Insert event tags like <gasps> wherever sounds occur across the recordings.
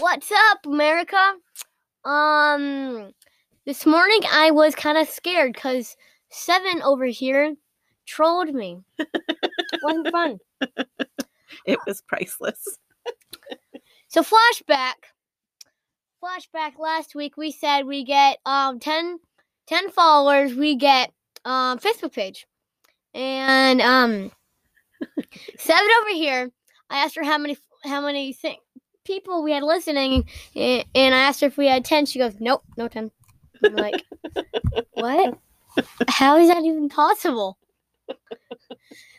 What's up, America? Um, this morning I was kind of scared because Seven over here trolled me. It <laughs> wasn't fun. It was priceless. So flashback. Flashback last week we said we get um 10, 10 followers, we get um Facebook page. And um <laughs> seven over here, I asked her how many how many thi- people we had listening and I asked her if we had 10. She goes, "Nope, no 10." I'm like, <laughs> "What? How is that even possible?"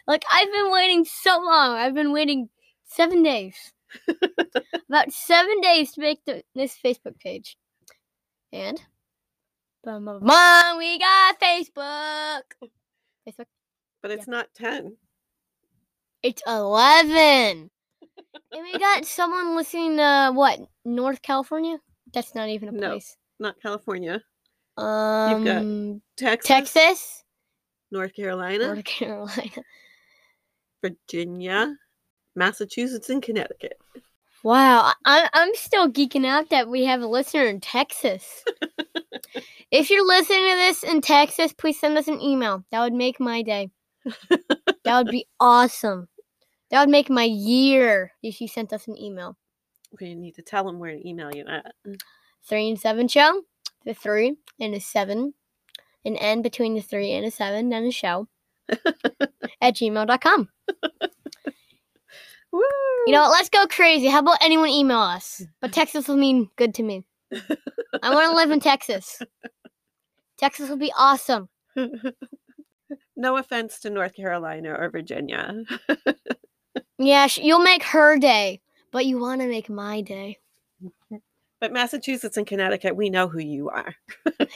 Like I've been waiting so long. I've been waiting 7 days <laughs> about seven days to make the, this Facebook page. And bum, bum, bum, we got Facebook. Facebook. But it's not 10. It's eleven. And we got someone listening to what? North California? That's not even a place. No. Not California. Um got Texas, Texas, North Carolina, North <laughs> Carolina. Virginia, Massachusetts, and Connecticut. Wow, I, I'm still geeking out that we have a listener in Texas. <laughs> if you're listening to this in Texas, please send us an email. That would make my day. <laughs> that would be awesome. That would make my year if you sent us an email. We need to tell them where to email you at. Three and seven show. The three and a seven. An N between the three and a seven, and a show. <laughs> at gmail.com. <laughs> Woo! You know what? Let's go crazy. How about anyone email us? But <laughs> Texas will mean good to me. I want to live in Texas. Texas will be awesome. no offense to North Carolina or Virginia. Yeah, sh- you'll make her day, but you want to make my day. but Massachusetts and Connecticut, we know who you are.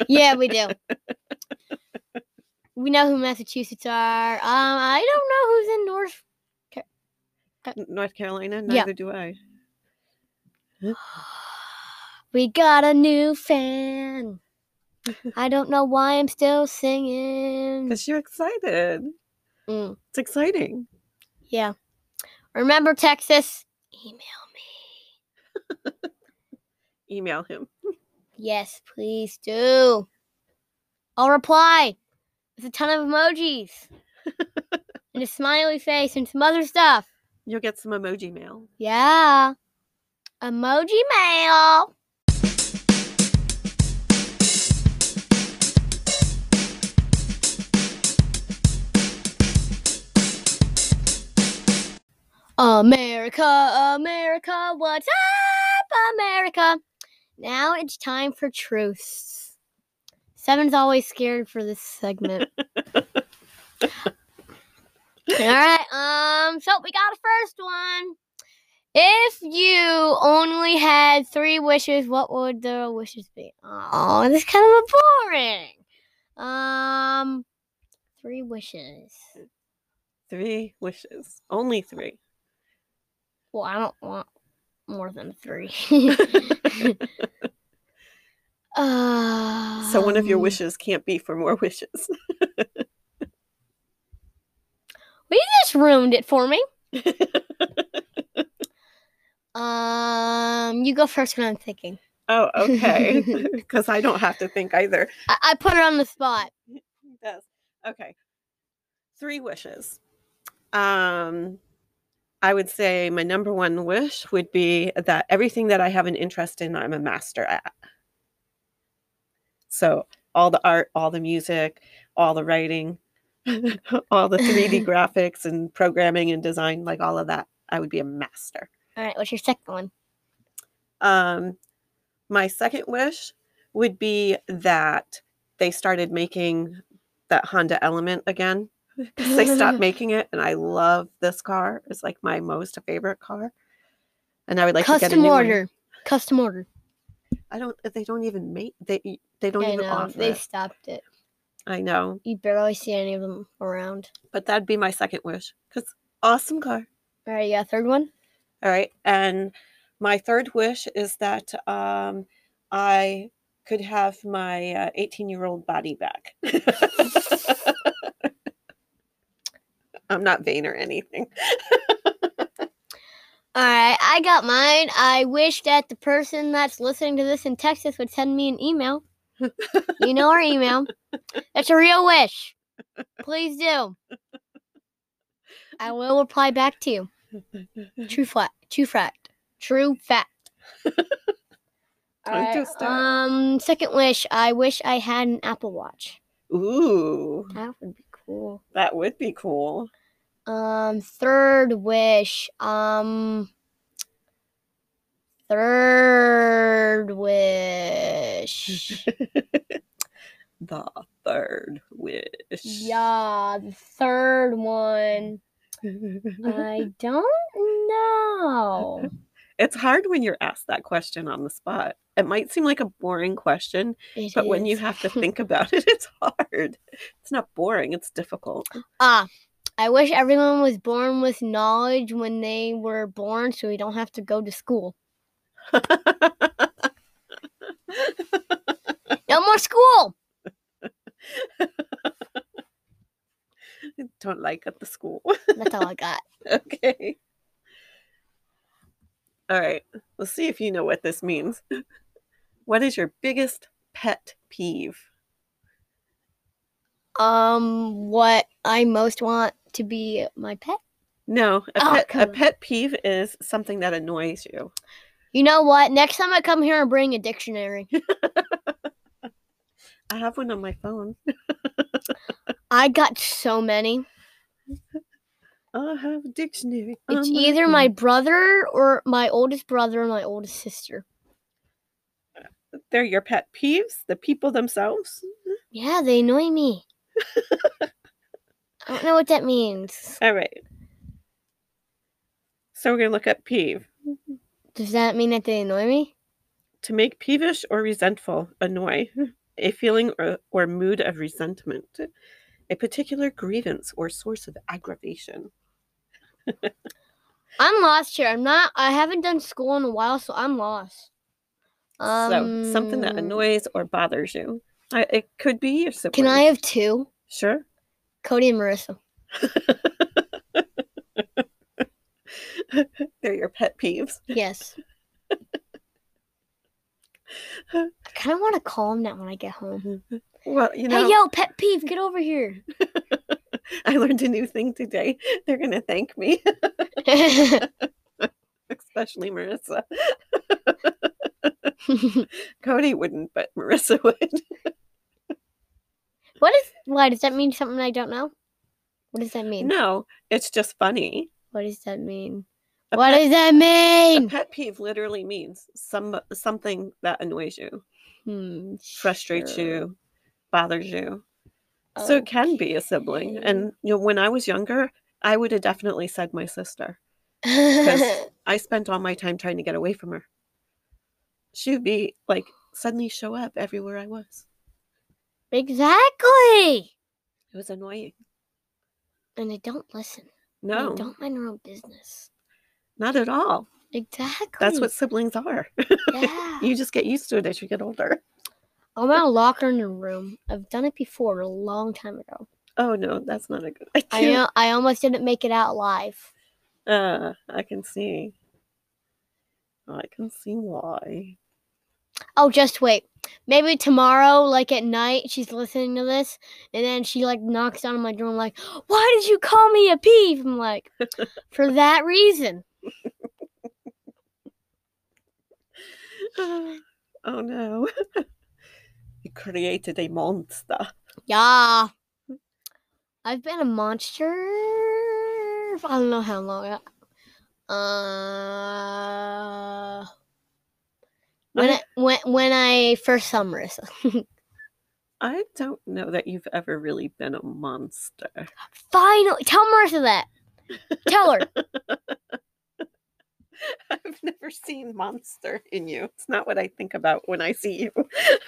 Yeah, we do. <laughs> we know who Massachusetts are. Um, I don't know who's in North. North Carolina, Yeah. neither do I. <gasps> We got a new fan. <laughs> I don't know why I'm still singing. Because you're excited. Mm, It's exciting. yeah. Remember Texas? Email me. <laughs> Email him. Yes, please do. I'll reply with a ton of emojis <laughs> and a smiley face and some other stuff. You'll get some emoji mail. Yeah. Emoji mail. America, America, what's up, America? Now it's time for truths. Seven's always scared for this segment. <laughs> All right, um, so we got a first one. If you only had three wishes, what would the wishes be? Oh, this is kind of boring. Um, three wishes. Three wishes. Only three. Well, I don't want more than three. uh, <laughs> So one of your wishes can't be for more wishes. <laughs> We just ruined it for me. <laughs> Um, you go first when I'm thinking. oh, okay. Because I don't have to think either. I, I put it on the spot. Yes. Okay. Three wishes. Um, I would say my number one wish would be that everything that I have an interest in, I'm a master at. So all the art, all the music, all the writing, <laughs> all the 3D <laughs> graphics and programming and design, like all of that, I would be a master. All right, what's your second one? Um, my second wish would be that they started making that Honda Element again. 'Cause they stopped <laughs> making it, and I love this car. It's like my most favorite car, and I would like to get a Custom new order. one. Custom order. I don't. They don't even make. They they don't I even know offer they it. stopped it. I know, You barely see any of them around. but that'd be my second wish because awesome car. All right, Yeah. third one? All right, and my third wish is that um, I could have my 18 year old body back. <laughs> I'm not vain or anything. <laughs> All right, I got mine. I wish that the person that's listening to this in Texas would send me an email. you know our email. It's a real wish. Please do. I will reply back to you. True <laughs> fact. True fact. True fact. All right. Um, second wish. I wish I had an Apple Watch. Ooh, That would be cool. that would be cool. Um, third wish. Um, third wish. <laughs> the third wish. yeah, the third one. <laughs> I don't know. It's hard when you're asked that question on the spot. It might seem like a boring question, It but when you have to <laughs> think about it, it's hard. It's not boring, it's difficult. Ah, I wish everyone was born with knowledge when they were born so we don't have to go to school. <laughs> No more school! I <laughs> don't like at the school. That's all I got. okay. All right. Let's see if you know what this means. <laughs> What is your biggest pet peeve? Um, what I most want to be my pet? No, a Oh, pet a pet peeve is something that annoys you. You know what? Next time I come here and bring a dictionary. <laughs> I have one on my phone. <laughs> I got so many. I have a dictionary. It's either my brother or my oldest brother or my oldest sister. They're your pet peeves, the people themselves. Yeah, they annoy me. <laughs> I don't know what that means. All right. So we're gonna look up peeve. Does that mean that they annoy me? To make peevish or resentful, annoy, a feeling or, or mood of resentment, a particular grievance or source of aggravation. I'm lost here. I'm not. I haven't done school in a while, so I'm lost. so something that Um, annoys or bothers you. I, it could be your sibling. Can I have two? Sure. Cody and Marissa. <laughs> They're your pet peeves. Yes. <laughs> I kind of want to call them that when I get home. Well, you know, hey, yo, pet peeve, get over here. <laughs> <laughs> I learned a new thing today. They're gonna thank me, <laughs> <laughs> especially Marissa. Cody wouldn't, but Marissa would. what is? Why does that mean something I don't know? What does that mean? No, it's just funny. What does that mean? A What pet, does that mean? a pet peeve literally means some something that annoys you, Hmm, frustrates sure. you, bothers you. So it can be a sibling. And you know, when I was younger, I would have definitely said my sister. <laughs> because I spent all my time trying to get away from her. She would be like suddenly show up everywhere I was. exactly. It was annoying. And they don't listen. No, don't mind their own business. not at all. Exactly. That's what siblings are. <laughs> Yeah. you just get used to it as you get older. I'm gonna lock her in a room. I've done it before a long time ago. Oh no, that's not a good I idea. know I almost didn't make it out alive. Uh, I can see. I can see why. Oh, just wait. Maybe tomorrow, like at night, she's listening to this, and then she like knocks down on my door, and like, "Why did you call me a peeve?" I'm like, <laughs> "For that reason." <laughs> oh no. <laughs> you created a monster. Yeah. I've been a monster. for I don't know how long. Uh, when I, when when I first saw Marissa. <laughs> I don't know that you've ever really been a monster. Finally, tell Marissa that. Tell her. <laughs> <laughs> I've never seen monster in you. It's not what I think about when I see you.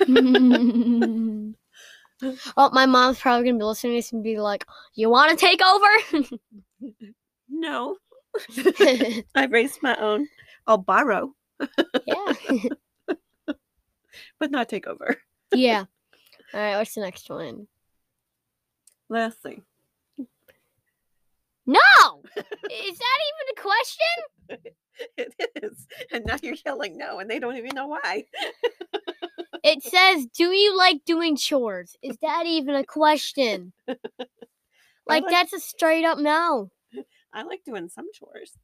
<laughs> oh, my mom's probably gonna be listening to this and be like, "You want to take over?" No. <laughs> I raised my own. I'll borrow, yeah, but not take over. yeah. All right, what's the next one? Let's see. No, is that even a question? And now you're yelling no, and they don't even know why. <laughs> It says, "Do you like doing chores?" Is that even a question? <laughs> Like like- that's a straight up no. <laughs> I like doing some chores.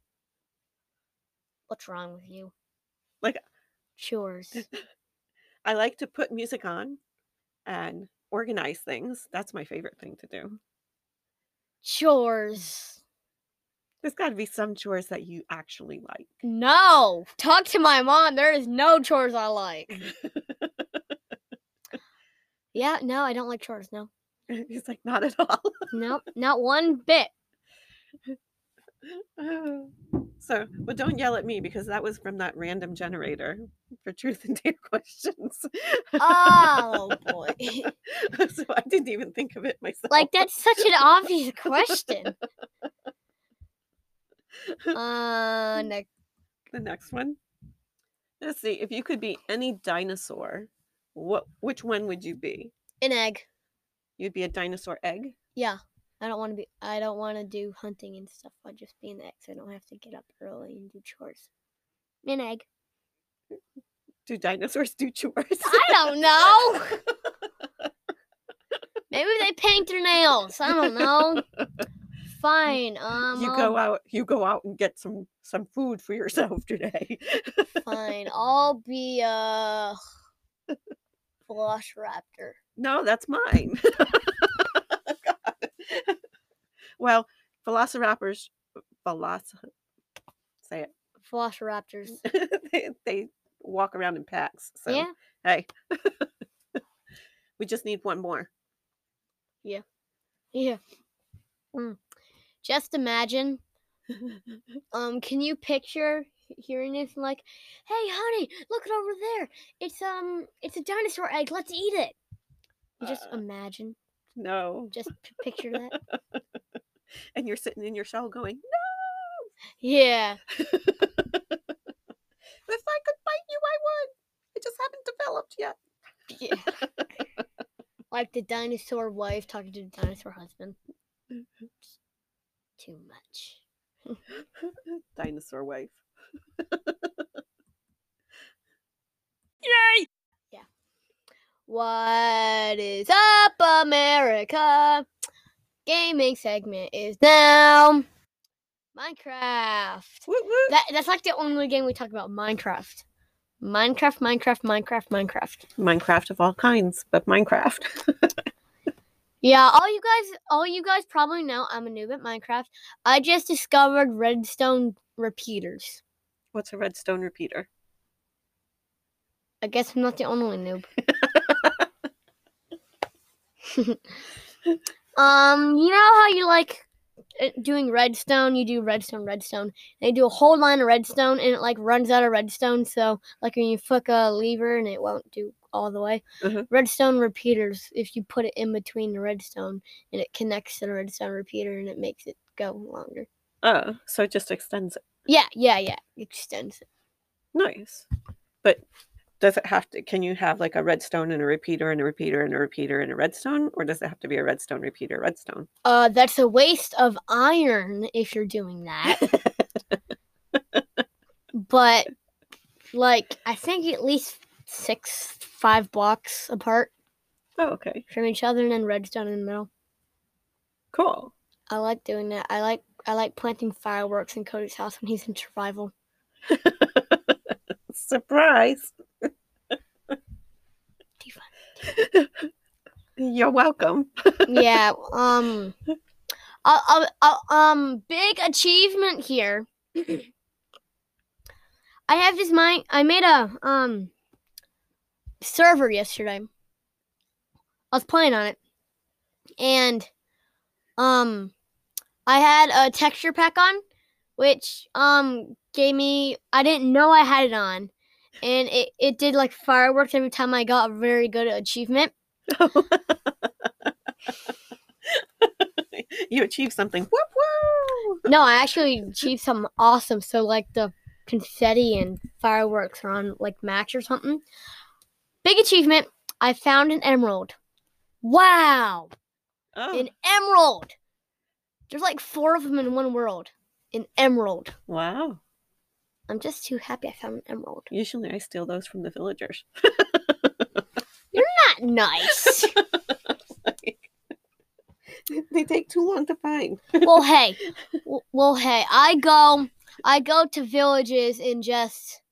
What's wrong with you? Like- chores. I like to put music on and organize things. That's my favorite thing to do. Chores. There's got to be some chores that you actually like. No. Talk to my mom. There is no chores I like. <laughs> Yeah, no, I don't like chores. No. <laughs> He's like, not at all. Nope, not one bit. <sighs> so, but don't yell at me because that was from that random generator for truth and dare <laughs> questions. Oh boy. so I didn't even think of it myself. Like that's such an obvious question. Uh <laughs> next the next one. Let's see. If you could be any dinosaur, what which one would you be? an egg. You'd be a dinosaur egg. Yeah. I don't want to be I don't want to do hunting and stuff. I'd just be an egg so I don't have to get up early and do chores. An egg. Do dinosaurs do chores? I don't know. <laughs> Maybe they paint their nails. I don't know. <laughs> Fine. Um you I'll- go out. You go out and get some some food for yourself <laughs> today. fine. I'll be a velociraptor. no, that's mine. <laughs> Well, velociraptors, veloc, say it. Velociraptors. <laughs> they, they walk around in packs. So Yeah. hey, we just need one more. Yeah. Yeah. Mm. Just imagine. <laughs> Um, can you picture hearing this like, hey honey, look it over there. It's um it's a dinosaur egg, let's eat it. You just Uh. imagine. No, Just p- picture that. <laughs> and you're sitting in your shell going, "No." Yeah. <laughs> "If I could bite you, I would. I just haven't developed yet." Yeah. like the dinosaur wife talking to the dinosaur husband. Too much. <laughs> Dinosaur wife. <laughs> Yay! Yeah. What is up, America? Gaming segment is now Minecraft. Woot woot. That, that's like the only game we talk about. Minecraft. Minecraft, Minecraft, Minecraft, Minecraft. Minecraft of all kinds, but Minecraft. <laughs> Yeah, all you guys, all you guys probably know I'm a noob at Minecraft. I just discovered redstone repeaters. What's a redstone repeater? I guess I'm not the only noob. <laughs> <laughs> um, you know how you like uh, doing redstone? You do redstone, redstone. They do a whole line of redstone, and it like runs out of redstone. So, like when you flick a lever, and it won't do all the way. Mhm. Redstone repeaters. If you put it in between the redstone, and it connects to the redstone repeater, and it makes it go longer. Oh, so it just extends it. Yeah, yeah, yeah. It Extends it. Nice. But does it have to can you have like a redstone and a repeater and a repeater and a repeater and a redstone? Or does it have to be a redstone repeater redstone? Uh, that's a waste of iron if you're doing that. <laughs> but like I think at least six, five blocks apart Oh, okay. from each other, and then redstone in the middle. Cool. I like doing that. I like I like planting fireworks in Cody's house when he's in survival. <laughs> Surprise. <laughs> You're welcome. <laughs> yeah. Um. Uh, uh, uh, um. Big achievement here. <clears throat> I have this mine. I made a um server yesterday. I was playing on it, and um, I had a texture pack on, which um gave me. I didn't know I had it on, and it it did like fireworks every time I got a very good achievement. <laughs> you achieved something. Whoop woo. No, I actually achieved something awesome. So like the confetti and fireworks are on like max or something. Big achievement. I found an emerald. Wow. Oh, An emerald. There's like four of them in one world. An emerald. wow. I'm just too happy I found an emerald. Usually I steal those from the villagers. You're <laughs> not nice. <laughs> they take too long to find. well, hey, <laughs> well, hey, I go, I go to villages and just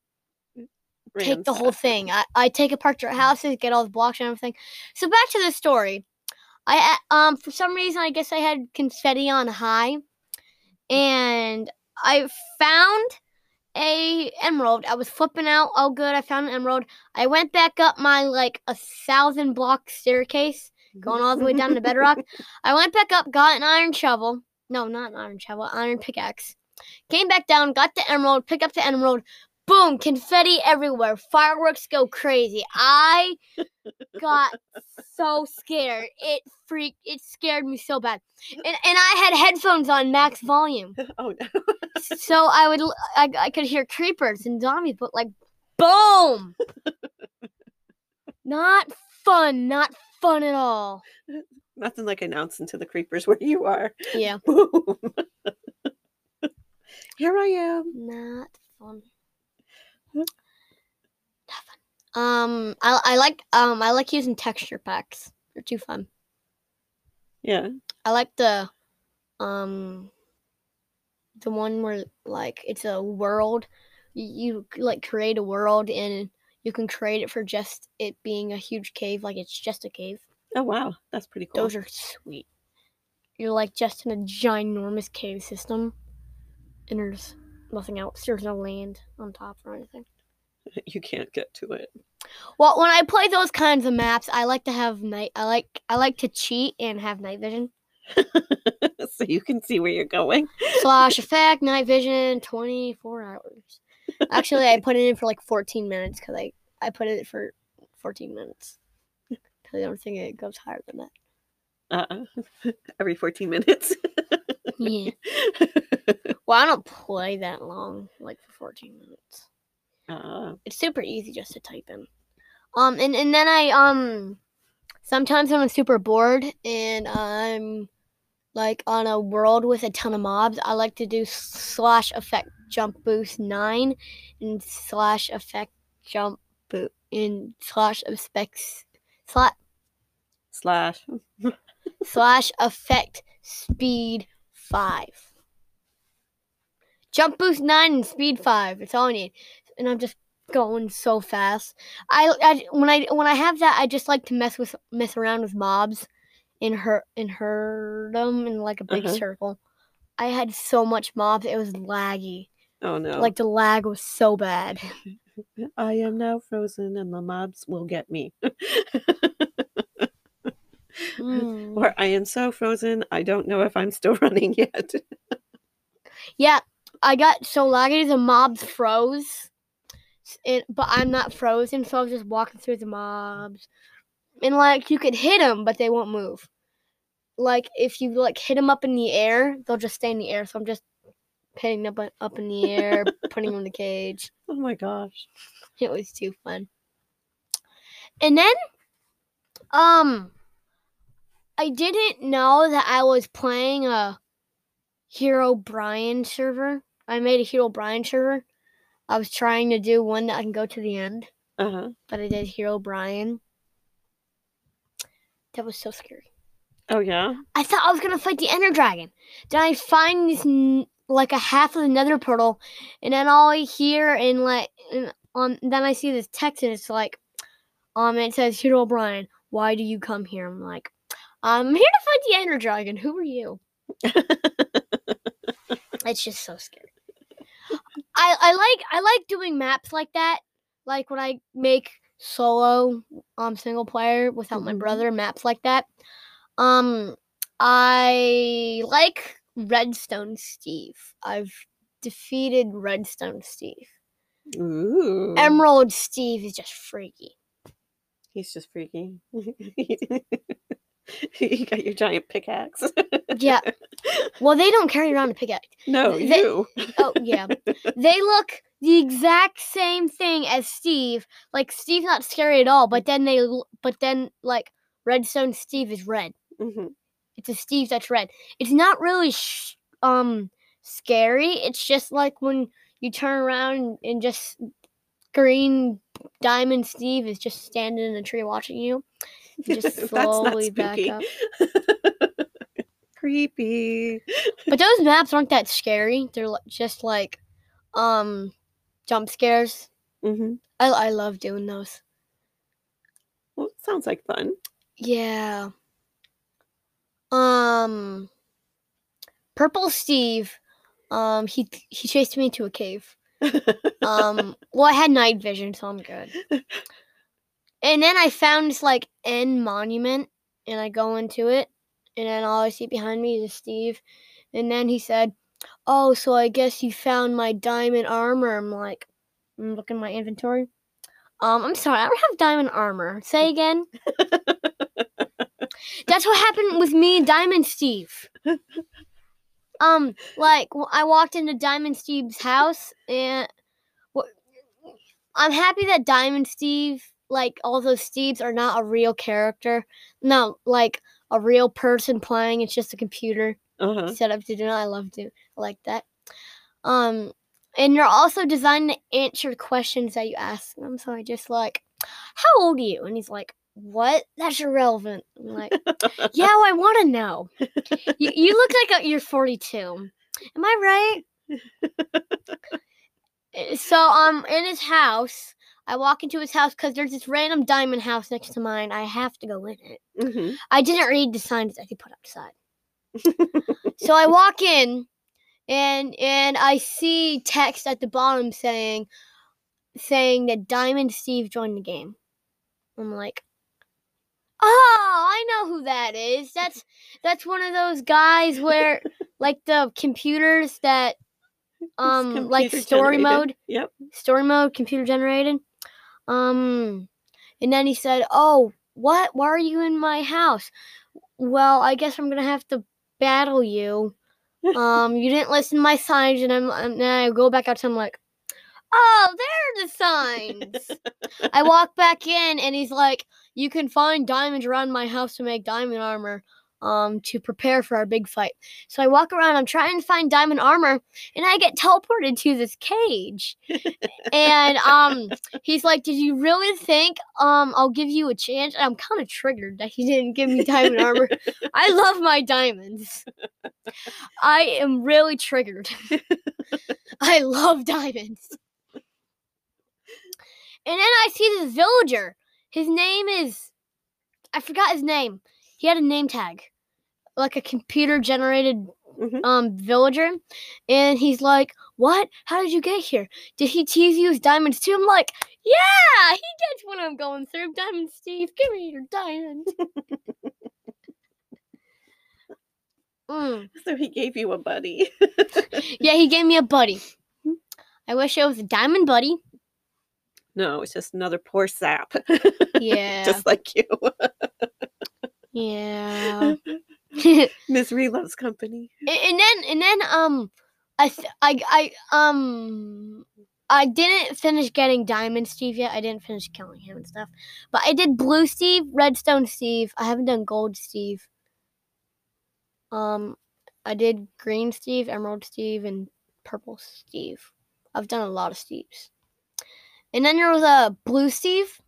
take the whole thing. I, I take apart their houses, get all the blocks and everything. So back to the story. I uh, um for some reason I guess I had confetti on high, and I found a emerald. I was flipping out. Oh, good! I found an emerald. I went back up my like a thousand block staircase, going all the way down to bedrock. <laughs> I went back up, got an iron shovel. No, not an iron shovel, iron pickaxe. Came back down, got the emerald, picked up the emerald. Boom! Confetti everywhere. Fireworks go crazy. I <laughs> got so scared. It freaked. It scared me so bad. And and I had headphones on max volume, <laughs> Oh no. so I would I, I could hear creepers and zombies, but like boom. Not fun. Not fun at all. <laughs> Nothing like announcing to the creepers where you are. Yeah. Boom. Here I am. Not fun. Um, I I like um I like using texture packs. They're too fun. Yeah. I like the um the one where like it's a world. You, you like create a world and you can create it for just it being a huge cave, like it's just a cave. Oh wow, that's pretty cool. Those are sweet. You're like just in a ginormous cave system, and there's nothing else. There's no land on top or anything. <laughs> you can't get to it. Well, when I play those kinds of maps, I like to have night. I like I like to cheat and have night vision. <laughs> so you can see where you're going. Slash <laughs> effect night vision twenty four hours. Actually, I put it in for like fourteen minutes because I I put it for fourteen minutes. Because I don't think it goes higher than that. Uh-uh. Every 14 minutes. Yeah. Well, I don't play that long, like for fourteen minutes. Uh, it's super easy just to type in. Um, and, and then I um sometimes when I'm super bored and I'm like on a world with a ton of mobs, I like to do slash effect jump boost nine and slash effect jump boot in slash effects slash slash. <laughs> slash effect speed five. Jump boost nine and speed five. That's all I need. And I'm just going so fast. I, I when I when I have that, I just like to mess with mess around with mobs, and her and hurt them in like a big Uh-huh. circle. I had so much mobs, it was laggy. Oh no. Like the lag was so bad. <laughs> I am now frozen and the mobs will get me. Mm. <laughs> or I am so frozen, I don't know if I'm still <laughs> running yet. Yeah, I got so laggy the mobs froze, and, but I'm not frozen, so I was just walking through the mobs, and like you could hit them, but they won't move. Like if you like hit them up in the air, they'll just stay in the air. So I'm just hitting them up up in the air, <laughs> putting them in the cage. oh my gosh. It was too fun. And then, um, I didn't know that I was playing a Herobrine server. I made a Herobrine server. I was trying to do one that I can go to the end, Uh-huh. but I did Herobrine. That was so scary. Oh yeah. I thought I was gonna fight the Ender Dragon. Then I find this like a half of the Nether portal, and then all I hear and like, and, um, then I see this text and it's like, um, it says Herobrine, why do you come here? I'm like, I'm here to fight the Ender Dragon. Who are you? <laughs> It's just so scary. I I like I like doing maps like that. Like when I make solo um single player without my Mhm. brother maps like that. Um I like Redstone Steve. I've defeated Redstone Steve. Ooh. Emerald Steve is just freaky. He's just freaky. <laughs> <laughs> you got your giant pickaxe. Yeah. <laughs> Well, they don't carry around a pickaxe. no, They- you. Oh yeah. <laughs> they look the exact same thing as Steve. Like Steve's not scary at all, but then they but then like Redstone Steve is red. hmm It's a Steve that's red. It's not really sh- um scary. It's just like when you turn around and just green diamond Steve is just standing in a tree watching you. <laughs> Just That's not slowly back up. <laughs> Creepy. But those maps aren't that scary. They're just like um jump scares. hmm I I love doing those. Well, sounds like fun. Yeah. Um Purple Steve um he he chased me into a cave. <laughs> Um well I had night vision so I'm good. And then I found this like end monument and I go into it and then all I see behind me is Steve. And then he said, Oh, so I guess you found my diamond armor. I'm like, I'm looking at my inventory. Um, I'm sorry, I don't have diamond armor. Say again. <laughs> That's what happened with me and Diamond Steve. Um, like I walked into Diamond Steve's house, and wh- I'm happy that Diamond Steve, like all those Steves, are not a real character. No, like a real person playing. It's just a computer uh-huh. set up to do it. I love to I like that. Um, and they're also designed to answer questions that you ask them. So I just like, how old are you? And he's like, what? That's irrelevant. I'm like, <laughs> yeah, well, I want to know. You, you look like a, you're 42. Am I right? Uh, <laughs> so um, in his house, I walk into his house because there's this random diamond house next to mine. I have to go in it. hmm I didn't read the signs that he put outside. so I walk in and and I see text at the bottom saying saying that Diamond Steve joined the game. I'm like, "Oh, I know who that is. That's that's one of those guys where like the computers that <laughs> um like story generated. mode Yep. story mode, computer generated. Um, and then he said, "Oh, what? Why are you in my house?" Well, I guess I'm gonna have to battle you. <laughs> Um, you didn't listen to my signs, and I'm and then I go back out to him like, "Oh, there are the signs." I walk back in, and he's like, "You can find diamonds around my house to make diamond armor." Um, to prepare for our big fight. So I walk around, I'm trying to find diamond armor, and I get teleported to this cage. And <laughs> um he's like did you really think um i'll give you a chance? And i'm kind of triggered that he didn't give me diamond armor. I love my diamonds. I am really triggered. <laughs> I love diamonds. And then i see this villager. His name is i forgot his name. He had a name tag like a computer generated Mhm. um villager and he's like what how did you get here did he tease you with diamonds too i'm like yeah he gets what i'm going through diamond steve give me your diamond <laughs> Mm. So he gave you a buddy. <laughs> yeah he gave me a buddy i wish it was a diamond buddy no, it's just another poor sap. <laughs> yeah just like you. yeah <laughs> and Misery loves company. and then and then um i th- i i um I didn't finish getting Diamond Steve yet. I didn't finish killing him and stuff. But I did Blue Steve, Redstone Steve. I haven't done Gold Steve. Um, I did Green Steve, Emerald Steve, and Purple Steve. I've done a lot of Steves. And then there was a Blue Steve.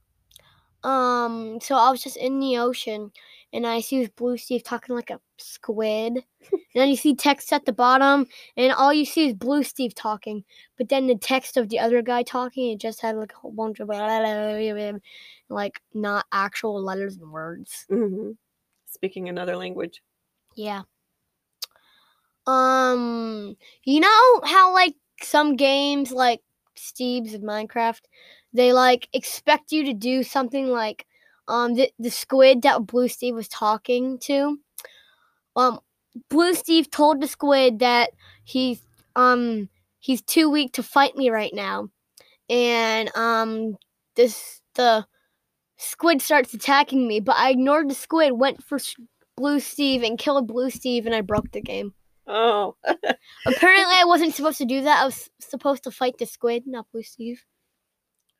Um, so I was just in the ocean, and I see Blue Steve talking like a squid. and then you see text at the bottom, and all you see is Blue Steve talking. But then the text of the other guy talking, it just had like a whole bunch of <laughs> like not actual letters and words. hmm Speaking another language. Yeah. Um, you know how like some games like Steve's of Minecraft, they like expect you to do something like um the, the squid that Blue Steve was talking to. Um Blue Steve told the squid that he's um he's too weak to fight me right now. And um this the squid starts attacking me, but I ignored the squid, went for Blue Steve and killed Blue Steve and I broke the game. Oh, <laughs> Apparently I wasn't supposed to do that. I was supposed to fight the squid, not Blue Steve.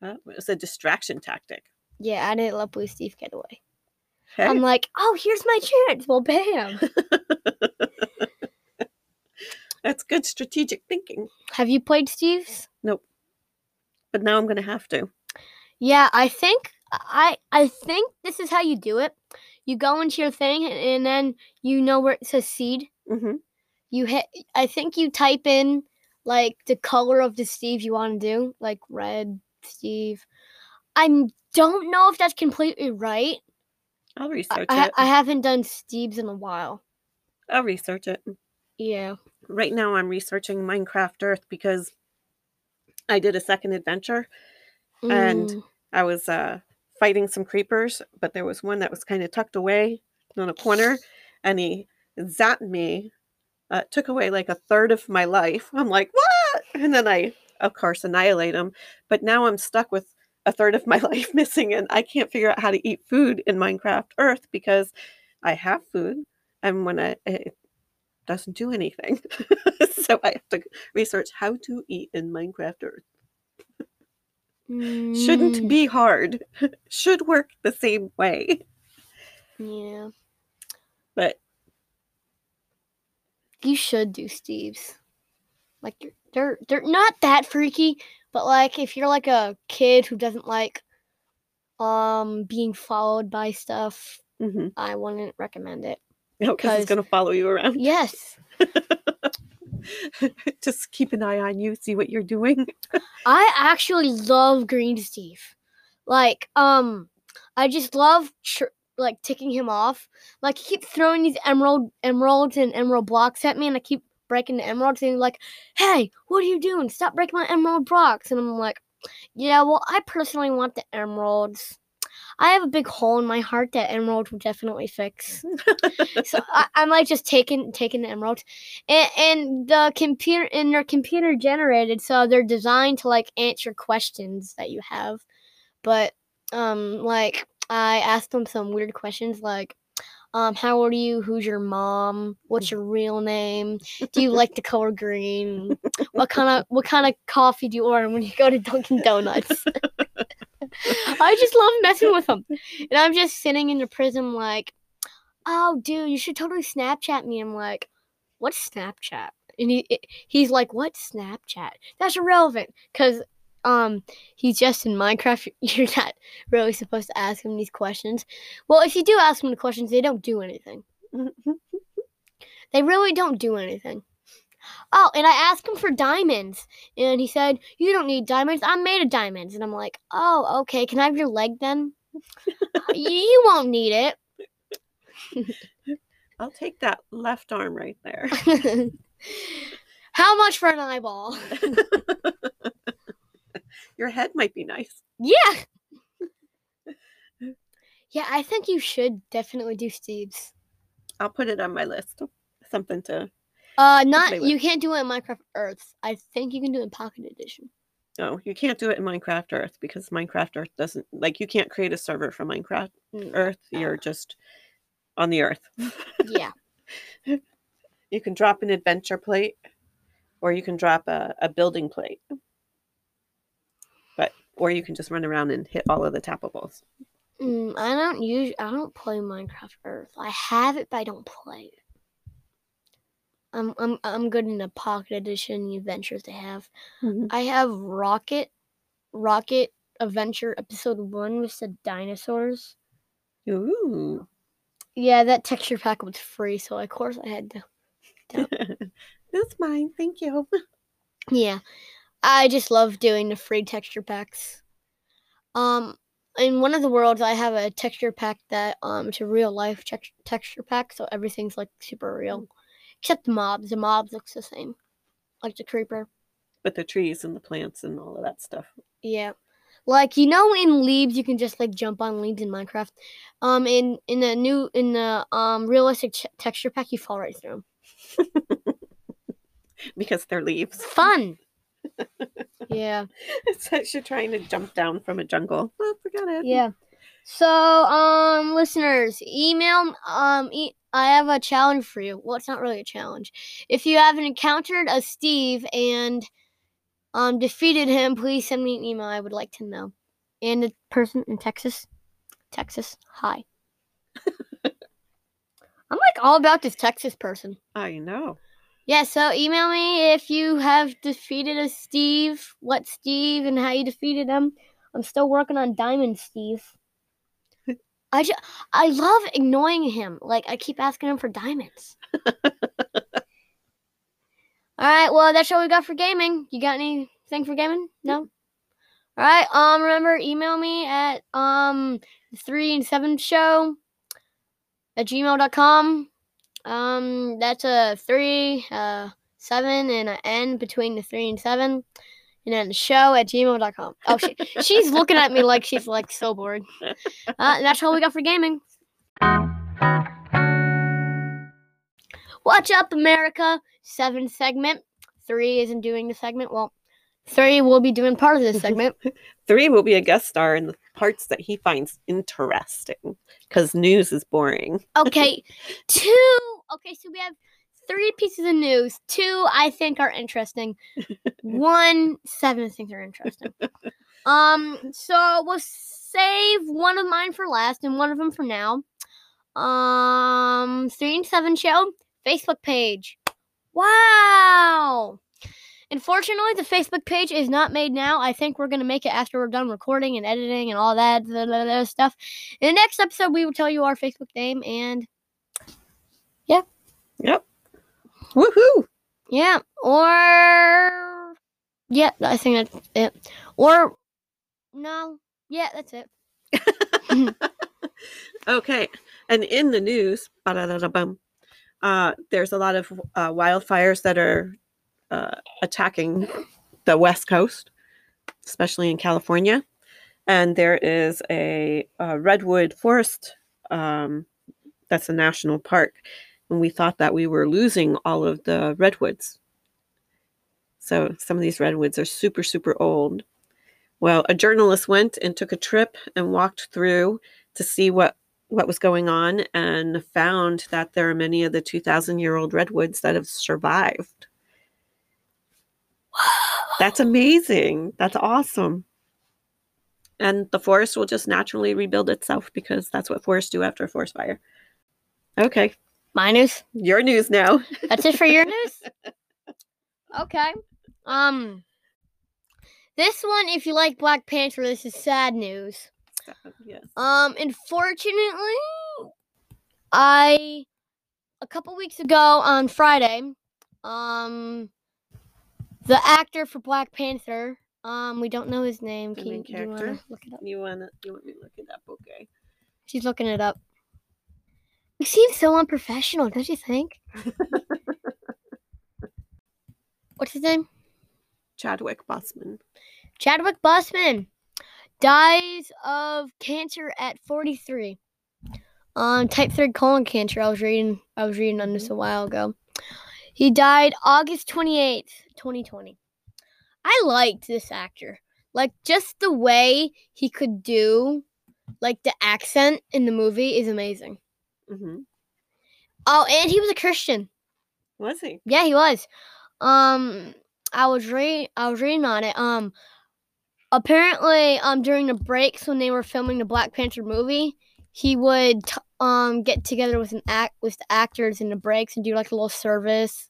Uh, was a distraction tactic. Yeah, I didn't let Blue Steve get away. Hey, I'm like, oh, here's my chance. Well, bam. <laughs> That's good strategic thinking. Have you played Steve's? Nope. But now I'm gonna have to. Yeah, I think I I think this is how you do it. You go into your thing and then you know where it says seed. hmm You hit I think you type in like the color of the Steve you want to do, like red Steve. I don't know if that's completely right. I'll research I, it. I haven't done Steve's in a while. I'll research it. Yeah. Right now, I'm researching Minecraft Earth because I did a second adventure. And- Mm. I was uh, fighting some creepers, but there was one that was kind of tucked away on a corner, and he zapped me. Uh, took away like a third of my life. I'm like, what? And then I, of course, annihilate him. But now I'm stuck with a third of my <laughs> life missing, and I can't figure out how to eat food in Minecraft Earth because I have food, and when I, it doesn't do anything, <laughs> so I have to research how to eat in Minecraft Earth. Shouldn't Mm, be hard. <laughs> Should work the same way. Yeah. but You should do Steve's. Like they're they're not that freaky, but like if you're like a kid who doesn't like um being followed by stuff, mhm. I wouldn't recommend it. because Because- it's going to follow you around Yes. <laughs> just keep an eye on you see what you're doing <laughs> I actually love Green Steve. Like, um, I just love tr- like ticking him off. Like, he keeps throwing these emerald emeralds and emerald blocks at me, and I keep breaking the emeralds. And he's like, "Hey, what are you doing? Stop breaking my emerald blocks!" And I'm like, "Yeah, well, I personally want the emeralds. I have a big hole in my heart that emeralds will definitely fix." <laughs> so I, I'm like just taking taking the emeralds, and, and the computer and they're computer generated, so they're designed to like answer questions that you have. But um, like I asked them some weird questions like. Um, how old are you? Who's your mom? What's your real name? Do you like the color green? What kind of what kind of coffee do you order when you go to Dunkin' Donuts? <laughs> I just love messing with them, and I'm just sitting in the prism like, oh, dude, you should totally Snapchat me. I'm like, what's Snapchat? And he he's like, what's Snapchat? That's irrelevant because um he's just in Minecraft. <laughs> You're not really supposed to ask him these questions. Well, if you do ask him the questions, they don't do anything. <laughs> They really don't do anything. Oh, and I asked him for diamonds, and he said, "You don't need diamonds. I'm made of diamonds." And I'm like, "Oh, okay. Can I have your leg then?" <laughs> you, you won't need it. i'll take that left arm right there How much for an eyeball? Your head might be nice yeah. <laughs> Yeah, I think you should definitely do Steve's. i'll put it on my list something to Uh, not you can't do it in Minecraft Earth. I think you can do it in Pocket Edition. no you can't do it in minecraft earth because minecraft earth doesn't like you can't create a server for minecraft Mm, earth you're just on the earth <laughs> Yeah. you can drop an adventure plate or you can drop a, a building plate or you can just run around and hit all of the tappables Mm, I don't use. I don't play Minecraft Earth. I have it, but I don't play it. I'm I'm I'm good in the Pocket Edition adventures they have. I have Rocket, Rocket Adventure Episode One with the dinosaurs. Ooh. Yeah, that texture pack was free, so of course I had to. <laughs> That's mine. Thank you. Yeah, I just love doing the free texture packs. Um, in one of the worlds, I have a texture pack that um, it's a real life tex- texture pack, so everything's like super real, except the mobs. The mobs looks the same, like the creeper. But the trees and the plants and all of that stuff. Yeah, like you know, in leaves you can just like jump on leaves in Minecraft. Um, in in the new in the um realistic ch- texture pack, you fall right through. <laughs> Because they're leaves. Fun. Yeah. <laughs> It's like you're trying to jump down from a jungle. Oh, forget it. Yeah. So, um, listeners, email. Um, e- I have a challenge for you. Well, it's not really a challenge. If you haven't encountered a Steve and um defeated him, please send me an email. I would like to know. And the person in Texas, Texas, hi. <laughs> I'm like all about this Texas person. I know. Yeah, so email me if you have defeated a Steve, what Steve, and how you defeated him. I'm still working on Diamond Steve. I just, I love ignoring him. Like I keep asking him for diamonds. <laughs> All right, well that's all we got for gaming. You got anything for gaming? No. All right. Um, remember email me at um three and seven show at gmail.com. Um, that's a three, uh, seven, and an N between the three and seven. And then the show at gmail.com. Oh, she, <laughs> she's looking at me like she's like so bored. Uh, that's all we got for gaming. Watch up, America. Seven segment. Three isn't doing the segment. Well, three will be doing part of this segment. <laughs> Three will be a guest star in the parts that he finds interesting because news is boring. Okay, <laughs> two. Okay, so we have three pieces of news. Two I think are interesting. <laughs> One, seven things are interesting. Um, so we'll save one of mine for last and one of them for now. Um, three and seven show Facebook page. Wow. Unfortunately, the Facebook page is not made now. I think we're going to make it after we're done recording and editing and all that blah, blah, blah, stuff. In the next episode, we will tell you our Facebook name and Yep. Woohoo! yeah, or yeah, I think that's it. Or no, yeah, that's it. <laughs> Okay. And in the news, uh, there's a lot of uh, wildfires that are uh, attacking the West Coast, especially in California. And there is a, uh redwood forest um, that's a national park. And we thought that we were losing all of the redwoods. So some of these redwoods are super, super old. Well, a journalist went and took a trip and walked through to see what what was going on and found that there are many of the 2000 year old redwoods that have survived. That's amazing. That's awesome. And the forest will just naturally rebuild itself because that's what forests do after a forest fire. Okay, My news. your news now. <laughs> That's it for your news. Okay. Um. This one, if you like Black Panther, this is sad news. yes. Um, unfortunately, I a couple weeks ago on Friday, um, the actor for Black Panther, um, we don't know his name. The Can main you, do you wanna character? look it up? You wanna you want me to look it up? Okay. She's looking it up. He seems so unprofessional, don't you think? <laughs> What's his name? Chadwick Boseman. Chadwick Boseman dies of cancer at 43. Um, type 3 colon cancer. I was reading I was reading on this a while ago. He died August 28th, 2020. I liked this actor. Like just the way he could do like the accent in the movie is amazing. Hmm Oh, and he was a Christian. Was he? Yeah, he was. Um, I was reading. I was reading on it. Um, apparently, um, during the breaks when they were filming the Black Panther movie, he would t- um get together with an act with the actors in the breaks and do like a little service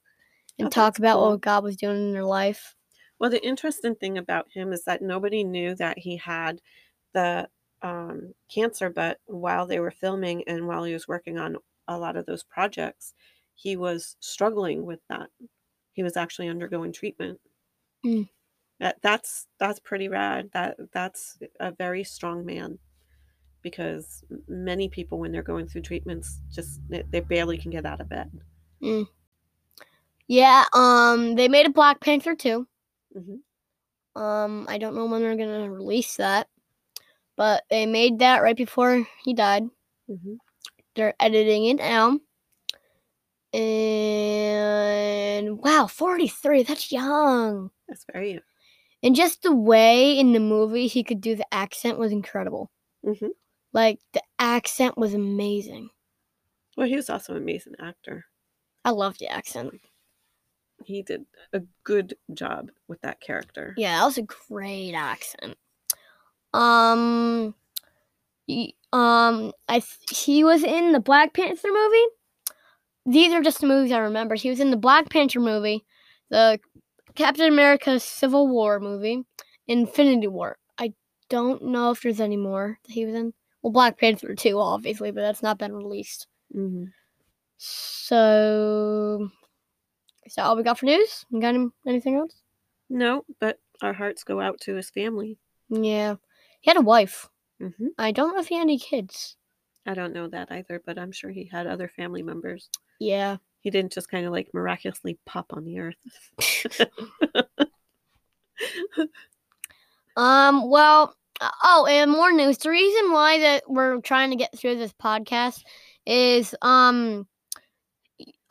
and Oh, talk about cool. what God was doing in their life. Well, the interesting thing about him is that nobody knew that he had the um, cancer, but while they were filming and while he was working on a lot of those projects, he was struggling with that. He was actually undergoing treatment. Mm. That that's that's pretty rad. That that's a very strong man, because many people when they're going through treatments just they, they barely can get out of bed. Yeah. Um, they made a Black Panther too. hmm Um, I don't know when they're gonna release that, but they made that right before he died. hmm they're editing it now. And wow, 43, that's young. That's very. young. And just the way in the movie he could do the accent was incredible. hmm Like the accent was amazing. Well, he was also an amazing actor. I loved the accent. he did a good job with that character. Yeah, that was a great accent. Um, he, um, I th- he was in the Black Panther movie. these are just the movies I remember. He was in the Black Panther movie, the Captain America Civil War movie, Infinity War. I don't know if there's any more that he was in. Well, Black Panther 2, obviously, but that's not been released. hmm So, is that all we got for news? You got anything else? No, but our hearts go out to his family. Yeah, he had a wife. hmm I don't know if he had any kids. I don't know that either, but I'm sure he had other family members. Yeah. He didn't just kind of like miraculously pop on the earth. <laughs> Um. Well. uh, Oh, and more news. The reason why that we're trying to get through this podcast is um,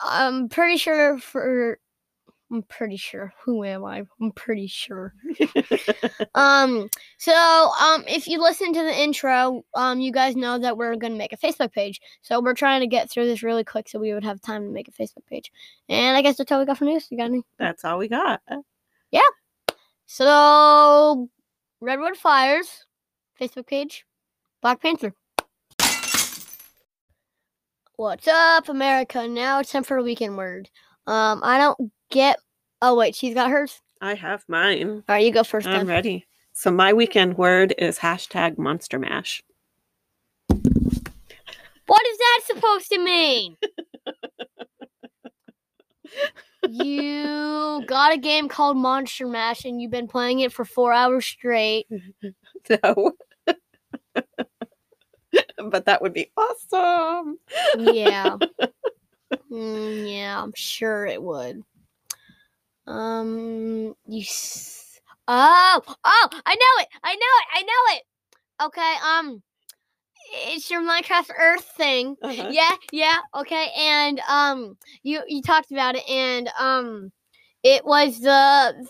I'm pretty sure for. I'm pretty sure. Who am I? I'm pretty sure. <laughs> Um. So um, if you listen to the intro, um, you guys know that we're gonna make a Facebook page. So we're trying to get through this really quick, so we would have time to make a Facebook page. And I guess that's all we got for news. You got any? That's all we got. Yeah. So, Redwood Fires, Facebook page, Black Panther. What's up, America? Now it's time for a weekend word. Um, I don't get. Oh wait, she's got hers. I have mine. All right, you go 1st I'm then. ready. So my weekend word is hashtag monster mash. What is that supposed to mean? you <laughs> got a game called Monster Mash, and you've been playing it for four hours straight. <laughs> No. <laughs> but that would be awesome. Yeah. Mm, yeah, I'm sure it would. Um, you. S- oh, oh, I know it. I know it. I know it. Okay. Um, it's your Minecraft Earth thing. Uh-huh. Yeah, yeah. Okay, and um, you you talked about it, and um, it was the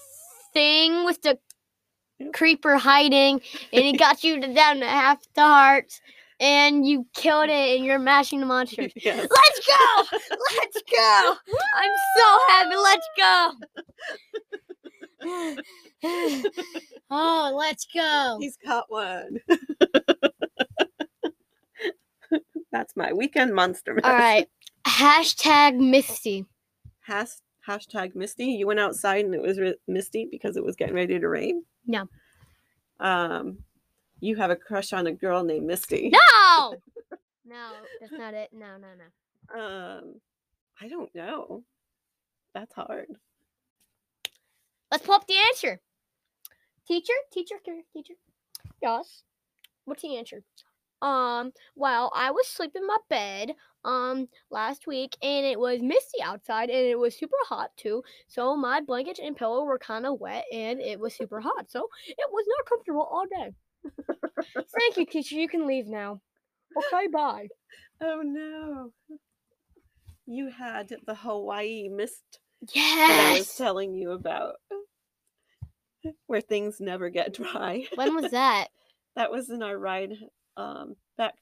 thing with the creeper hiding, and it got you to down to half the hearts, and you killed it, and you're mashing the monsters. <laughs> Yes. Let's go! <laughs> Let's go! I'm so happy. Let's go. <sighs> oh, let's go. He's got one. <laughs> That's my weekend monster mash. All right. Hashtag Misty. Has- hashtag Misty. You went outside and it was re- misty because it was getting ready to rain. No. Um, you have a crush on a girl named Misty. No! <laughs> No, that's not it. No, no, no. Um, I don't know. That's hard. Let's pull up the answer. Teacher, teacher, teacher, teacher. Yes. What's the answer? Um, well, I was sleeping in my bed um last week and it was misty outside and it was super hot too. So my blanket and pillow were kind of wet and it was super hot. So it was not comfortable all day. Thank you, teacher. You can leave now. Okay, bye. Oh no. You had the Hawaii mist that I was Yes. telling you about. Where things never get dry. When was that? <laughs> That was in our ride um back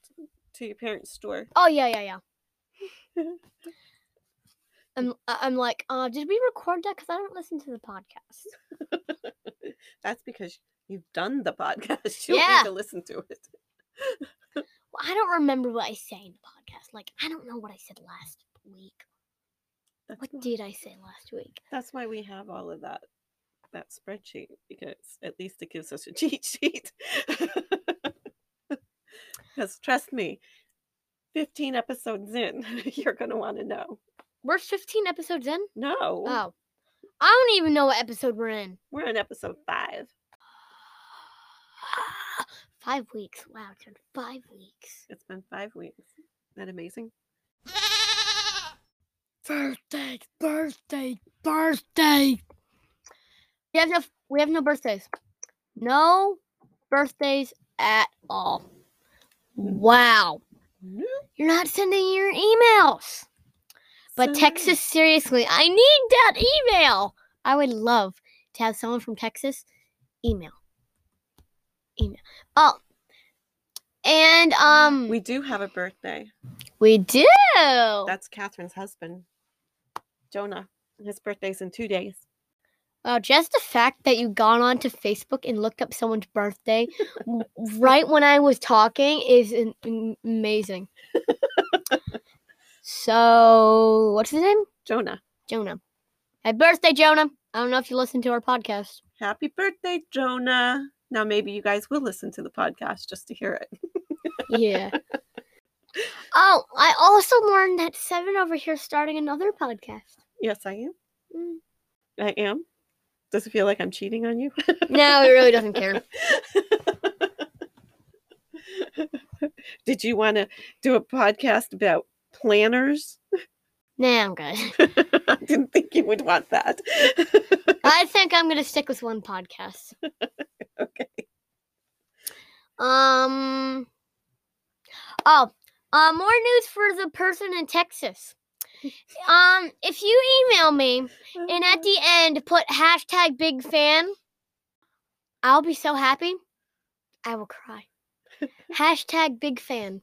to your parents' store. Oh yeah, yeah, yeah. <laughs> I'm I- I'm like, uh, did we record that? Because I don't listen to the podcast. <laughs> That's because you've done the podcast. <laughs> You Yeah. need to listen to it. Well, I don't remember what I say in the podcast. Like, I don't know what I said last week. That's What why- did I say last week? That's why we have all of that that spreadsheet because at least it gives us a <laughs> cheat sheet. <laughs> Because trust me, 15 episodes in, you're going to want to know. We're 15 episodes in. No, Oh, I don't even know what episode we're in. we're on episode five. Five weeks. Wow, it's been five weeks. It's been five weeks. Isn't that amazing? <gasps> Birthday, birthday, birthday. We have no. We have no birthdays. No birthdays at all. Wow. You're not sending your emails. But So- Texas, seriously, I need that email. I would love to have someone from Texas email. Email. Oh. And um We do have a birthday. we do. That's Catherine's husband, Jonah. His birthday's in two days. Well, just the fact that you got onto Facebook and looked up someone's birthday right when I was talking is an- amazing. <laughs> So, what's his name? Jonah. Jonah. Happy birthday, Jonah. I don't know if you listen to our podcast. Happy birthday, Jonah. Now, maybe you guys will listen to the podcast just to hear it. Yeah. <laughs> oh, I also learned that Seven over here is starting another podcast. yes, I am. Mm. I am. Does it feel like I'm cheating on you? No, it really doesn't care. <laughs> Did you want to do a podcast about planners? Nah, I'm good. <laughs> I didn't think you would want that. I think I'm gonna stick with one podcast. <laughs> okay. Um. Oh, uh, more news for the person in Texas. <laughs> Um, if you email me and at the end put hashtag big fan, I'll be so happy. I will cry. <laughs> hashtag big fan.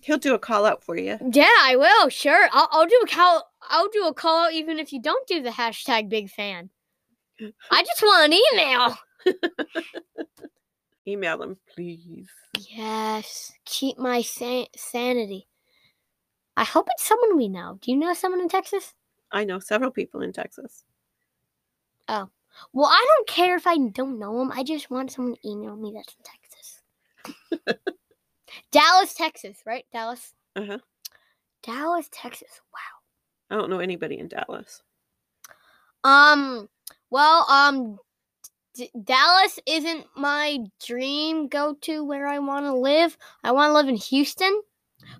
He'll do a call out for you. Yeah, I will. Sure, I'll, I'll do a call. I'll do a call out even if you don't do the hashtag big fan. I just want an email. <laughs> Email them, please. Yes, keep my san- sanity. I hope it's someone we know. Do you know someone in Texas? I know several people in Texas. Oh. Well, I don't care if I don't know them. I just want someone to email me that's in Texas. <laughs> Dallas, Texas, right? Dallas. Uh-huh. Dallas, Texas. Wow. I don't know anybody in Dallas. Um. Well, um, D- Dallas isn't my dream go to where I want to live. I want to live in Houston,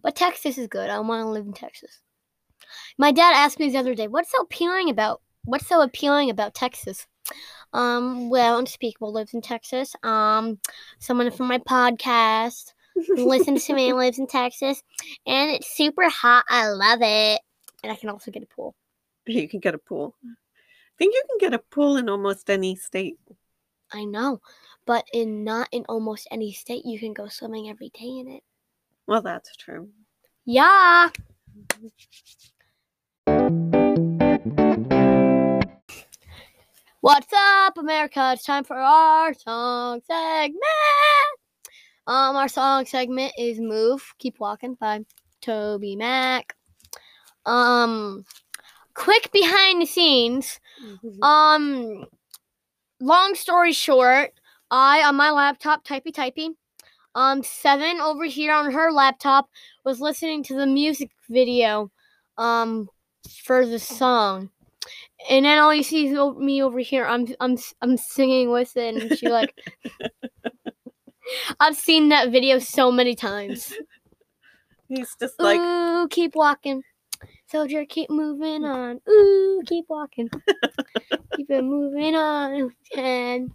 but Texas is good. I want to live in Texas. My dad asked me the other day, "What's so appealing about What's so appealing about Texas?" Um, well, Unspeakable lives in Texas. Um, someone from my podcast listens to me <laughs> lives in Texas, and it's super hot. I love it, and I can also get a pool. You can get a pool. I think you can get a pool in almost any state. I know, but in not in almost any state you can go swimming every day in it. Well, that's true. Yeah. What's up, America? It's time for our song segment. Um, our song segment is "Move, Keep Walking" by Toby Mac. Um, quick behind the scenes. Um, long story short, I on my laptop typey typey. Um, seven over here on her laptop was listening to the music video, um, for the song, and then all you see is me over here. I'm I'm I'm singing with it, and she like. <laughs> I've seen that video so many times. He's just like, Ooh, keep walking. Soldier, keep moving mm. on. Ooh, keep walking. <laughs> keep it moving on. And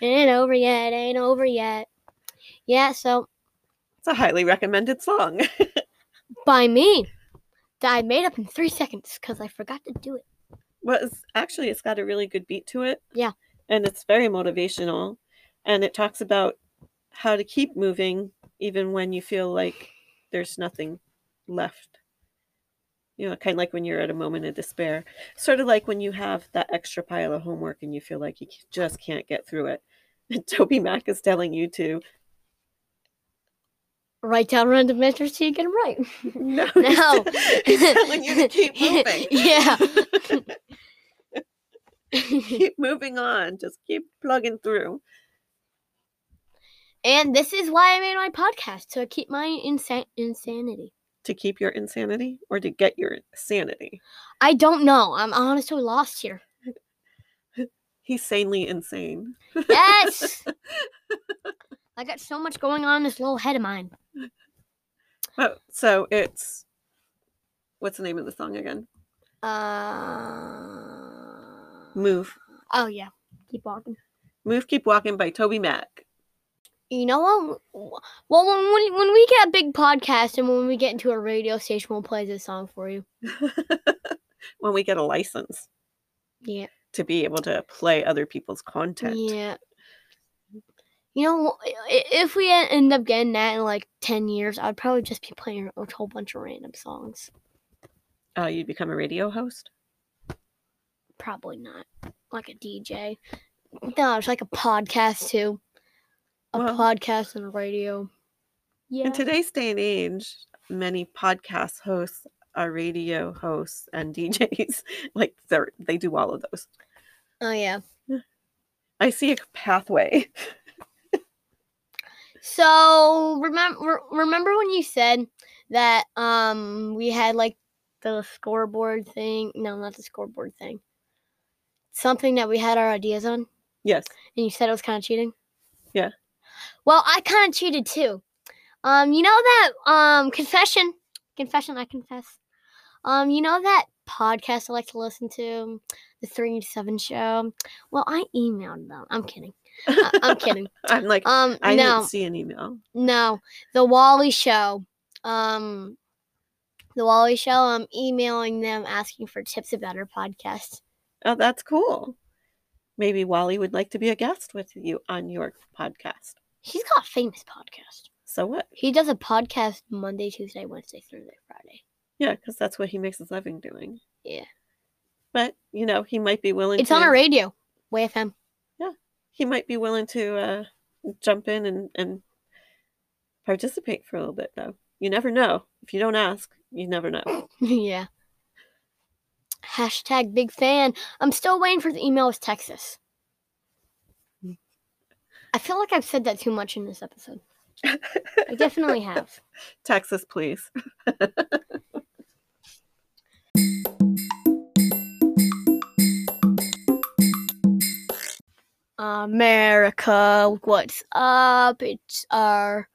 it ain't over yet. Ain't over yet. Yeah, so it's a highly recommended song. <laughs> by me, that I made up in three seconds because I forgot to do it. well, it's, actually, it's got a really good beat to it. Yeah. And it's very motivational. And it talks about how to keep moving even when you feel like there's nothing left. You know, kind of like when you're at a moment of despair. Sort of like when you have that extra pile of homework and you feel like you just can't get through it. And <laughs> Toby Mac is telling you to, Write down random answers so you get them right. <laughs> no, <laughs> No. he's telling you to keep moving. yeah. keep moving on. Just keep plugging through. and this is why I made my podcast to keep my insa- insanity. To keep your insanity or to get your sanity? I don't know. I'm honestly lost here. <laughs> He's sanely insane. Yes. <laughs> I got so much going on in this little head of mine. Oh, so it's what's the name of the song again? Uh. Move. Oh yeah. Keep walking. Move, Keep Walking by Toby Mac. You know what? Well, when when when we get a big podcast and when we get into a radio station, we'll play this song for you. <laughs> when we get a license Yeah. to be able to play other people's content. Yeah. You know, if we end up getting that in like ten years, I'd probably just be playing a whole bunch of random songs. Uh, you'd become a radio host? Probably not like a DJ. No, it's like a podcast too. A Well- podcast and a radio. Yeah. In today's day and age, many podcast hosts are radio hosts and <laughs> DJs. like they're they do all of those. Oh yeah. I see a pathway. <laughs> So remember remember when you said that um we had like the scoreboard thing? No, not the scoreboard thing. Something that we had our ideas on, yes. and you said it was kind of cheating. Yeah. Well, I kind of cheated too. Um, you know that um confession, confession. I confess. Um, you know that podcast I like to listen to, the Three to Seven Show. Well, I emailed them. I'm kidding. I- I'm <laughs> kidding. I'm like Um, I no. didn't see an email. No, the Wally Show. Um, the Wally Show. I'm emailing them asking for tips about our podcast. Oh, that's cool. Maybe Wally would like to be a guest with you on your podcast. He's got a famous podcast. So what? He does a podcast Monday, Tuesday, Wednesday, Thursday, Friday. Yeah, because that's what he makes his living doing. Yeah. But you know, he might be willing. It's to, on a radio. Way FM. Yeah. He might be willing to uh, jump in and and participate for a little bit, though. You never know. If you don't ask, you never know. <laughs> yeah. Hashtag big fan. I'm still waiting for the email with Texas. I feel like I've said that too much in this episode. I <laughs> definitely have. Texas, please. <laughs> America, what's up? It's our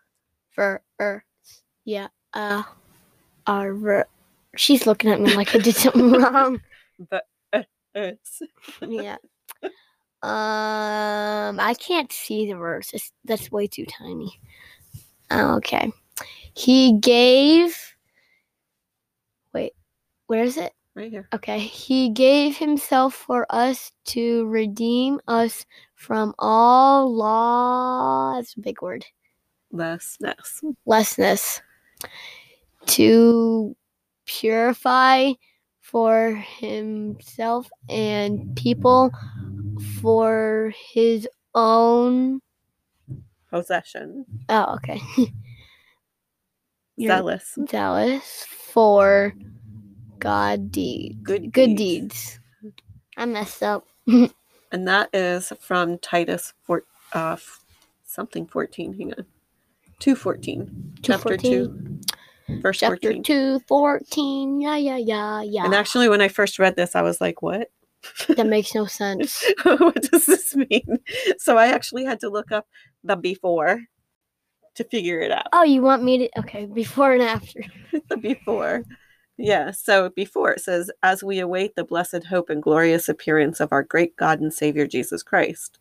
ver, er, yeah, uh, our ver. She's looking at me like I did something <laughs> wrong. But uh, uh, Yeah. Um, I can't see the verse. It's, that's way too tiny. Okay. He gave. Wait, where is it? right here. Okay. He gave himself for us to redeem us from all law. That's a big word. Lessness. Lessness. To purify for himself and people for his own. Possession. Oh, okay. <laughs> Zealous. zealous for God deeds. Good Good deeds. deeds. I messed up. <laughs> And that is from Titus four, uh, something 14. Hang on. 214. Chapter 2, verse Chapter 14. 2, 14. Yeah, yeah, yeah, yeah. And actually, when I first read this, I was like, what? That makes no sense. <laughs> what does this mean? So I actually had to look up the before to figure it out. Oh, you want me to? Okay, before and after. <laughs> the before. Yeah, so before it says, as we await the blessed hope and glorious appearance of our great God and Savior Jesus Christ.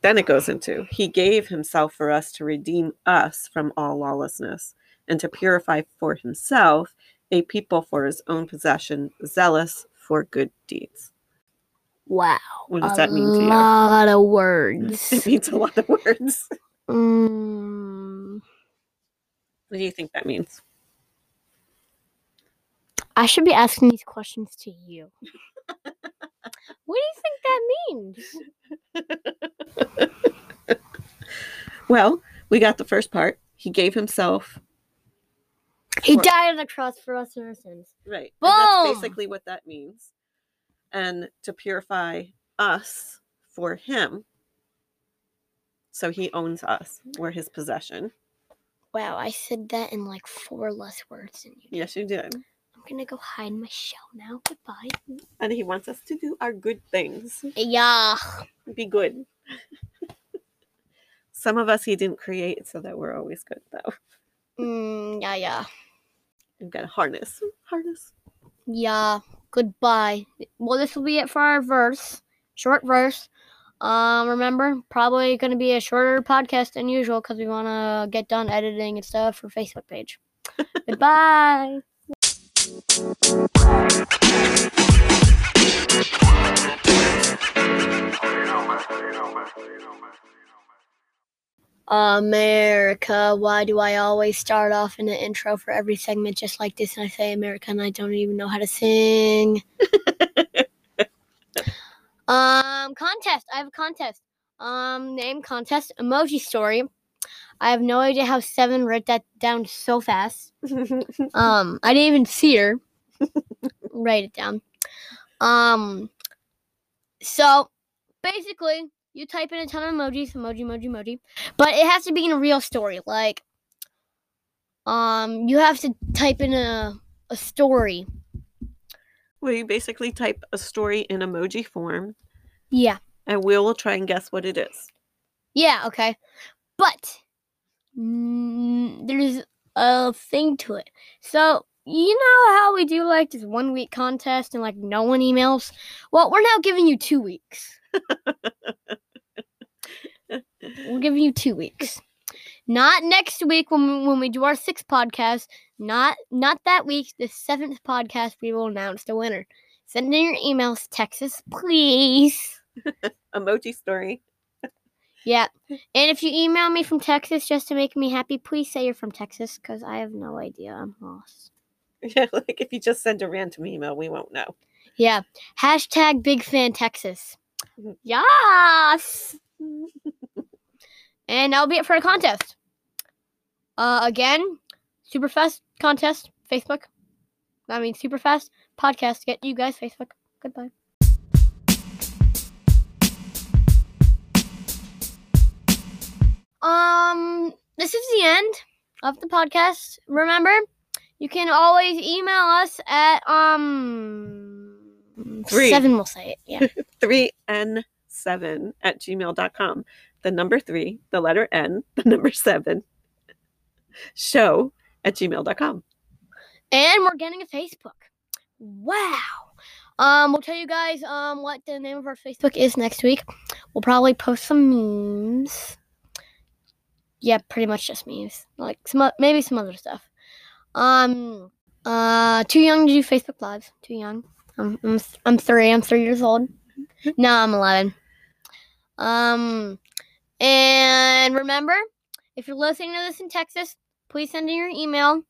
Then it goes into, He gave Himself for us to redeem us from all lawlessness and to purify for Himself a people for His own possession, zealous for good deeds. Wow. What does a that mean to you? lot of <laughs> words. It means a lot of words. mm, What do you think that means? I should be asking these questions to you. <laughs> what do you think that means? <laughs> Well, we got the first part. He gave Himself He died on the cross for us and our sins. Right. And that's basically what that means. And to purify us for him. So he owns us. We're his possession. Wow, I said that in like four less words than you. Yes, you did. I'm gonna go hide in my shell now. Goodbye. And he wants us to do our good things. Yeah. Be good. <laughs> Some of us he didn't create so that we're always good though. Mm, yeah, yeah. We've got to harness. Harness. Yeah. Goodbye. Well, this will be it for our verse. Short verse. Um, remember, probably going to be a shorter podcast than usual because we want to get done editing and stuff for Facebook page. <laughs> Goodbye. America, why do I always start off in the intro for every segment just like this and I say America and I don't even know how to sing? <laughs> um, contest. I have a contest. Um, name contest emoji story. I have no idea how Seven wrote that down so fast. <laughs> Um, I didn't even see her write it down. Um, so basically, you type in a ton of emojis, emoji, emoji, emoji, but it has to be in a real story. Like, um, you have to type in a a story. Well, you basically type a story in emoji form, Yeah, and we'll try and guess what it is. yeah, okay, but mm, there's a thing to it. So you know how we do like this one week contest and like no one emails. Well, we're now giving you two weeks. <laughs> We're giving you two weeks. Not next week when we, when we do our sixth podcast. Not not that week. The seventh podcast we will announce the winner. Send in your emails, Texas, please. <laughs> Emoji story. <laughs> Yeah, and if you email me from Texas just to make me happy, please say you're from Texas because I have no idea. I'm lost. <laughs> Yeah, like if you just send a random email, we won't know. Yeah, hashtag Big Fan Texas. Mhm. Yes. And that'll be it for the contest. Uh, again, Superfest contest, Facebook. I mean, Superfest podcast. Get you guys Facebook. Goodbye. Um, this is the end of the podcast. Remember, you can always email us at um Three. seven. We'll say it. Yeah. <laughs> 3n7 at gmail.com. The number three, the letter N, the number seven, show at gmail.com. and we're getting a Facebook. Wow. Um, we'll tell you guys um what the name of our Facebook is next week. We'll probably post some memes. Yeah, pretty much just memes. Like some maybe some other stuff. Um, uh, too young to do Facebook lives. Too young. I'm I'm, I'm three. I'm three years old. No, I'm eleven. Um, and remember, if you're listening to this in Texas, please send in your email.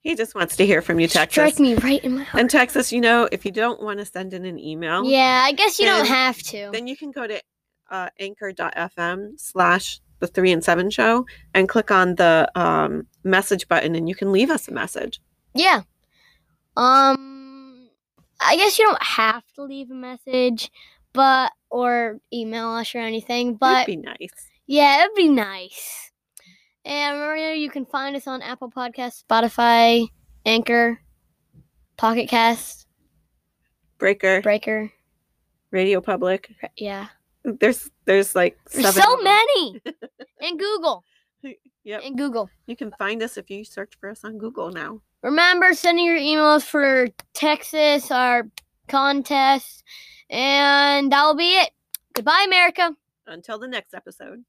He just wants to hear from you, Texas. Strike me right in my heart. And Texas, you know, if you don't want to send in an email, Yeah, I guess you don't have to. then you can go to uh, anchor.fm slash the three and seven show and click on the um, message button and you can leave us a message. Yeah. Um I guess you don't have to leave a message, but or email us or anything, but That'd be nice. yeah, it'd be nice. And remember you can find us on Apple Podcasts, Spotify, Anchor, Pocket Cast, Breaker, Breaker. Radio Public. Yeah. There's there's like There's so many. <laughs> and Google. Yep. And Google. You can find us if you search for us on Google now. Remember sending your emails for Texas, our contest, and that'll be it. Goodbye, America. Until the next episode.